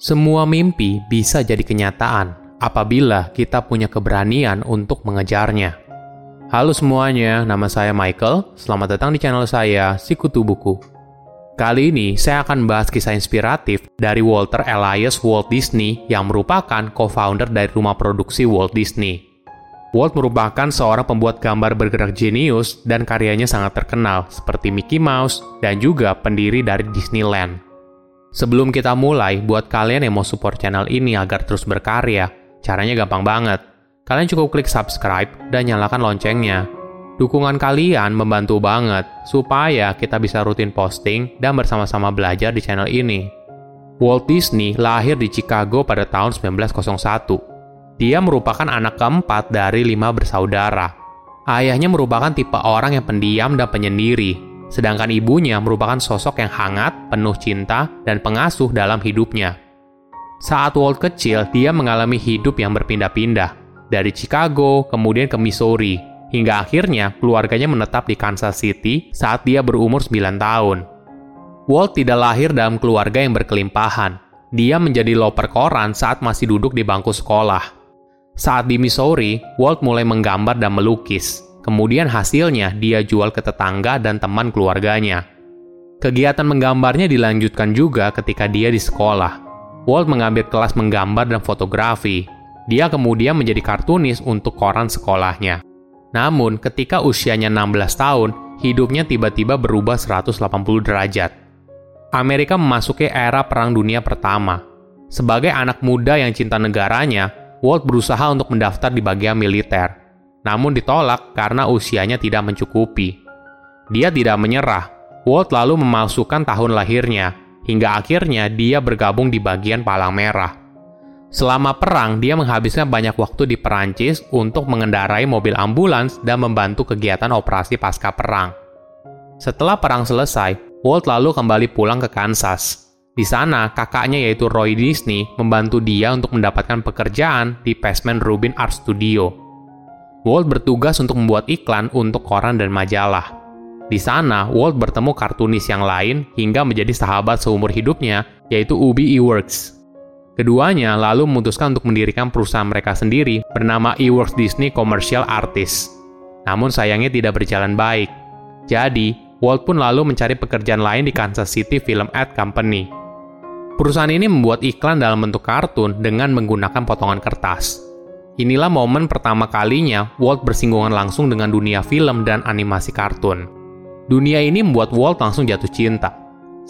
Semua mimpi bisa jadi kenyataan apabila kita punya keberanian untuk mengejarnya. Halo semuanya, nama saya Michael. Selamat datang di channel saya, Sikutu Buku. Kali ini saya akan bahas kisah inspiratif dari Walter Elias Walt Disney yang merupakan co-founder dari rumah produksi Walt Disney. Walt merupakan seorang pembuat gambar bergerak jenius dan karyanya sangat terkenal seperti Mickey Mouse dan juga pendiri dari Disneyland. Sebelum kita mulai, buat kalian yang mau support channel ini agar terus berkarya, caranya gampang banget. Kalian cukup klik subscribe dan nyalakan loncengnya. Dukungan kalian membantu banget supaya kita bisa rutin posting dan bersama-sama belajar di channel ini. Walt Disney lahir di Chicago pada tahun 1901. Dia merupakan anak keempat dari lima bersaudara. Ayahnya merupakan tipe orang yang pendiam dan penyendiri, sedangkan ibunya merupakan sosok yang hangat, penuh cinta, dan pengasuh dalam hidupnya. Saat Walt kecil, dia mengalami hidup yang berpindah-pindah, dari Chicago kemudian ke Missouri, hingga akhirnya keluarganya menetap di Kansas City saat dia berumur 9 tahun. Walt tidak lahir dalam keluarga yang berkelimpahan. Dia menjadi loper koran saat masih duduk di bangku sekolah. Saat di Missouri, Walt mulai menggambar dan melukis. Kemudian hasilnya dia jual ke tetangga dan teman keluarganya. Kegiatan menggambarnya dilanjutkan juga ketika dia di sekolah. Walt mengambil kelas menggambar dan fotografi. Dia kemudian menjadi kartunis untuk koran sekolahnya. Namun, ketika usianya 16 tahun, hidupnya tiba-tiba berubah 180 derajat. Amerika memasuki era Perang Dunia Pertama. Sebagai anak muda yang cinta negaranya, Walt berusaha untuk mendaftar di bagian militer namun ditolak karena usianya tidak mencukupi. Dia tidak menyerah. Walt lalu memalsukan tahun lahirnya, hingga akhirnya dia bergabung di bagian Palang Merah. Selama perang, dia menghabiskan banyak waktu di Perancis untuk mengendarai mobil ambulans dan membantu kegiatan operasi pasca perang. Setelah perang selesai, Walt lalu kembali pulang ke Kansas. Di sana, kakaknya yaitu Roy Disney membantu dia untuk mendapatkan pekerjaan di Passman Rubin Art Studio Walt bertugas untuk membuat iklan untuk koran dan majalah. Di sana, Walt bertemu kartunis yang lain hingga menjadi sahabat seumur hidupnya, yaitu Ubi Eworks. Keduanya lalu memutuskan untuk mendirikan perusahaan mereka sendiri bernama Eworks Disney Commercial Artists. Namun sayangnya tidak berjalan baik. Jadi, Walt pun lalu mencari pekerjaan lain di Kansas City Film Ad Company. Perusahaan ini membuat iklan dalam bentuk kartun dengan menggunakan potongan kertas. Inilah momen pertama kalinya Walt bersinggungan langsung dengan dunia film dan animasi kartun. Dunia ini membuat Walt langsung jatuh cinta.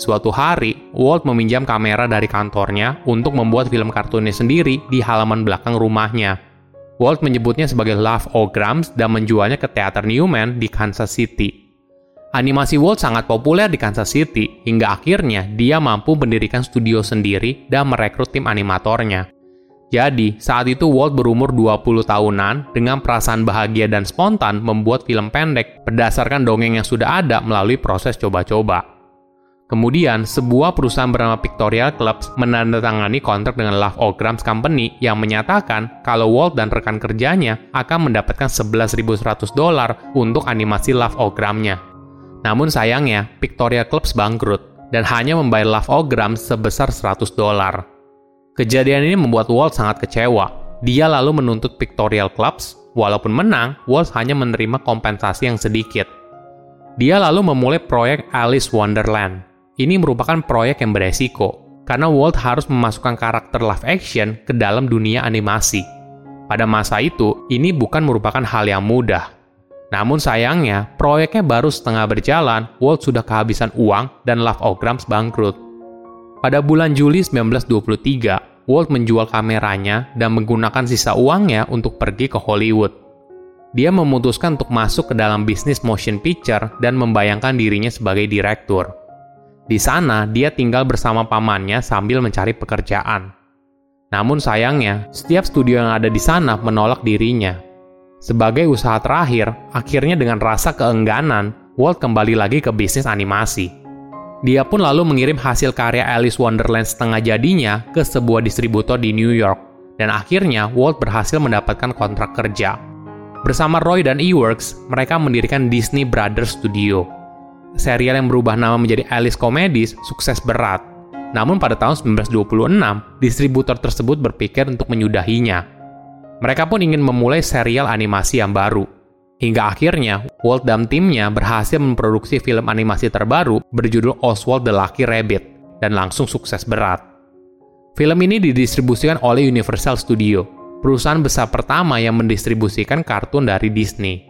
Suatu hari, Walt meminjam kamera dari kantornya untuk membuat film kartunnya sendiri di halaman belakang rumahnya. Walt menyebutnya sebagai Love Ograms dan menjualnya ke teater Newman di Kansas City. Animasi Walt sangat populer di Kansas City hingga akhirnya dia mampu mendirikan studio sendiri dan merekrut tim animatornya. Jadi, saat itu Walt berumur 20 tahunan dengan perasaan bahagia dan spontan membuat film pendek berdasarkan dongeng yang sudah ada melalui proses coba-coba. Kemudian, sebuah perusahaan bernama Pictorial Clubs menandatangani kontrak dengan Love Ograms Company yang menyatakan kalau Walt dan rekan kerjanya akan mendapatkan 11.100 dolar untuk animasi Love Ogramnya. Namun sayangnya, Pictorial Clubs bangkrut dan hanya membayar Love Ograms sebesar 100 dolar. Kejadian ini membuat Walt sangat kecewa. Dia lalu menuntut Pictorial Clubs, walaupun menang, Walt hanya menerima kompensasi yang sedikit. Dia lalu memulai proyek Alice Wonderland. Ini merupakan proyek yang beresiko, karena Walt harus memasukkan karakter live action ke dalam dunia animasi. Pada masa itu, ini bukan merupakan hal yang mudah. Namun sayangnya, proyeknya baru setengah berjalan, Walt sudah kehabisan uang dan Love Ograms bangkrut. Pada bulan Juli 1923, Walt menjual kameranya dan menggunakan sisa uangnya untuk pergi ke Hollywood. Dia memutuskan untuk masuk ke dalam bisnis motion picture dan membayangkan dirinya sebagai direktur. Di sana, dia tinggal bersama pamannya sambil mencari pekerjaan. Namun sayangnya, setiap studio yang ada di sana menolak dirinya. Sebagai usaha terakhir, akhirnya dengan rasa keengganan, Walt kembali lagi ke bisnis animasi. Dia pun lalu mengirim hasil karya Alice Wonderland setengah jadinya ke sebuah distributor di New York, dan akhirnya Walt berhasil mendapatkan kontrak kerja. Bersama Roy dan Eworks, mereka mendirikan Disney Brothers Studio. Serial yang berubah nama menjadi Alice Comedies sukses berat. Namun pada tahun 1926, distributor tersebut berpikir untuk menyudahinya. Mereka pun ingin memulai serial animasi yang baru. Hingga akhirnya, Walt dan timnya berhasil memproduksi film animasi terbaru berjudul Oswald the Lucky Rabbit dan langsung sukses berat. Film ini didistribusikan oleh Universal Studio, perusahaan besar pertama yang mendistribusikan kartun dari Disney.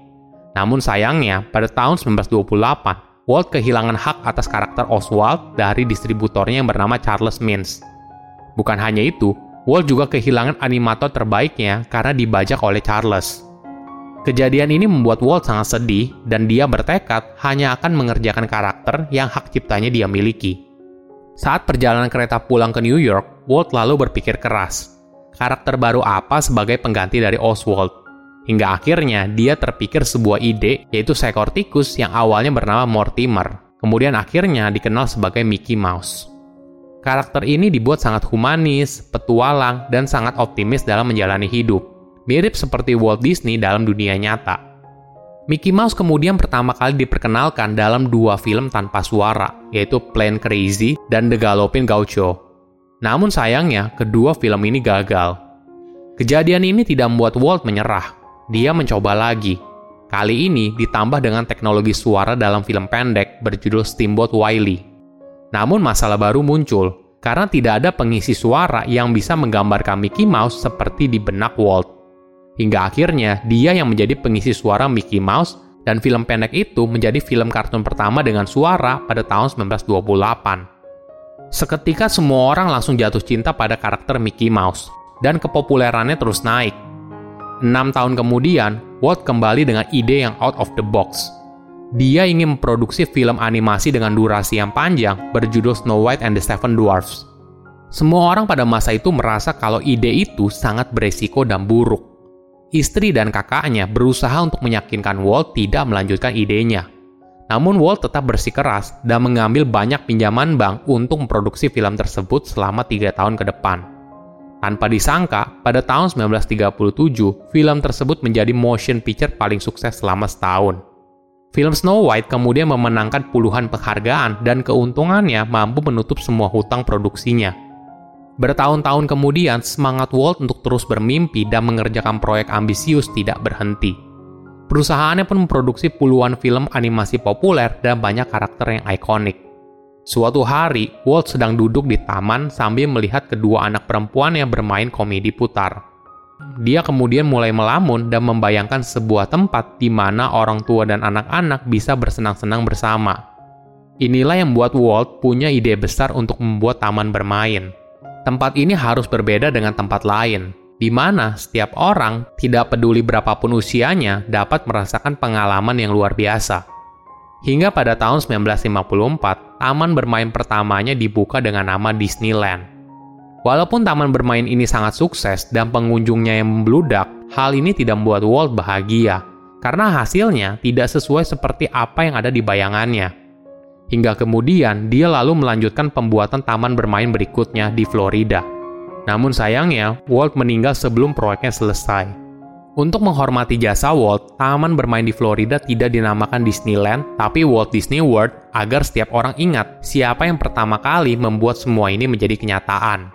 Namun sayangnya, pada tahun 1928, Walt kehilangan hak atas karakter Oswald dari distributornya yang bernama Charles Mintz. Bukan hanya itu, Walt juga kehilangan animator terbaiknya karena dibajak oleh Charles. Kejadian ini membuat Walt sangat sedih dan dia bertekad hanya akan mengerjakan karakter yang hak ciptanya dia miliki. Saat perjalanan kereta pulang ke New York, Walt lalu berpikir keras. Karakter baru apa sebagai pengganti dari Oswald? Hingga akhirnya dia terpikir sebuah ide yaitu seekor tikus yang awalnya bernama Mortimer, kemudian akhirnya dikenal sebagai Mickey Mouse. Karakter ini dibuat sangat humanis, petualang, dan sangat optimis dalam menjalani hidup, mirip seperti Walt Disney dalam dunia nyata. Mickey Mouse kemudian pertama kali diperkenalkan dalam dua film tanpa suara, yaitu Plain Crazy dan The Galloping Gaucho. Namun sayangnya, kedua film ini gagal. Kejadian ini tidak membuat Walt menyerah, dia mencoba lagi. Kali ini ditambah dengan teknologi suara dalam film pendek berjudul Steamboat Wiley. Namun masalah baru muncul, karena tidak ada pengisi suara yang bisa menggambarkan Mickey Mouse seperti di benak Walt. Hingga akhirnya dia yang menjadi pengisi suara Mickey Mouse dan film pendek itu menjadi film kartun pertama dengan suara pada tahun 1928. Seketika semua orang langsung jatuh cinta pada karakter Mickey Mouse, dan kepopulerannya terus naik. Enam tahun kemudian, Walt kembali dengan ide yang out of the box. Dia ingin memproduksi film animasi dengan durasi yang panjang berjudul Snow White and the Seven Dwarfs. Semua orang pada masa itu merasa kalau ide itu sangat beresiko dan buruk. Istri dan kakaknya berusaha untuk meyakinkan Walt tidak melanjutkan idenya. Namun Walt tetap bersikeras dan mengambil banyak pinjaman bank untuk memproduksi film tersebut selama tiga tahun ke depan. Tanpa disangka, pada tahun 1937, film tersebut menjadi motion picture paling sukses selama setahun. Film Snow White kemudian memenangkan puluhan penghargaan dan keuntungannya mampu menutup semua hutang produksinya. Bertahun-tahun kemudian, semangat Walt untuk terus bermimpi dan mengerjakan proyek ambisius tidak berhenti. Perusahaannya pun memproduksi puluhan film animasi populer dan banyak karakter yang ikonik. Suatu hari, Walt sedang duduk di taman sambil melihat kedua anak perempuan yang bermain komedi putar. Dia kemudian mulai melamun dan membayangkan sebuah tempat di mana orang tua dan anak-anak bisa bersenang-senang bersama. Inilah yang membuat Walt punya ide besar untuk membuat taman bermain. Tempat ini harus berbeda dengan tempat lain, di mana setiap orang, tidak peduli berapapun usianya, dapat merasakan pengalaman yang luar biasa. Hingga pada tahun 1954, taman bermain pertamanya dibuka dengan nama Disneyland. Walaupun taman bermain ini sangat sukses dan pengunjungnya yang membludak, hal ini tidak membuat Walt bahagia karena hasilnya tidak sesuai seperti apa yang ada di bayangannya. Hingga kemudian dia lalu melanjutkan pembuatan taman bermain berikutnya di Florida. Namun sayangnya, Walt meninggal sebelum proyeknya selesai. Untuk menghormati jasa Walt, taman bermain di Florida tidak dinamakan Disneyland, tapi Walt Disney World agar setiap orang ingat siapa yang pertama kali membuat semua ini menjadi kenyataan.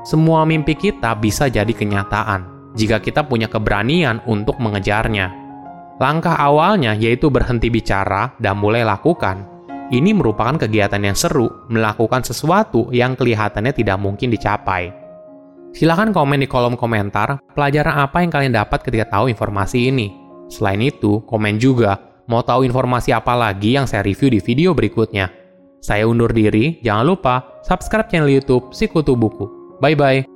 Semua mimpi kita bisa jadi kenyataan jika kita punya keberanian untuk mengejarnya. Langkah awalnya yaitu berhenti bicara dan mulai lakukan. Ini merupakan kegiatan yang seru, melakukan sesuatu yang kelihatannya tidak mungkin dicapai. Silahkan komen di kolom komentar pelajaran apa yang kalian dapat ketika tahu informasi ini. Selain itu, komen juga mau tahu informasi apa lagi yang saya review di video berikutnya. Saya undur diri, jangan lupa subscribe channel YouTube Sikutu Buku. Bye bye.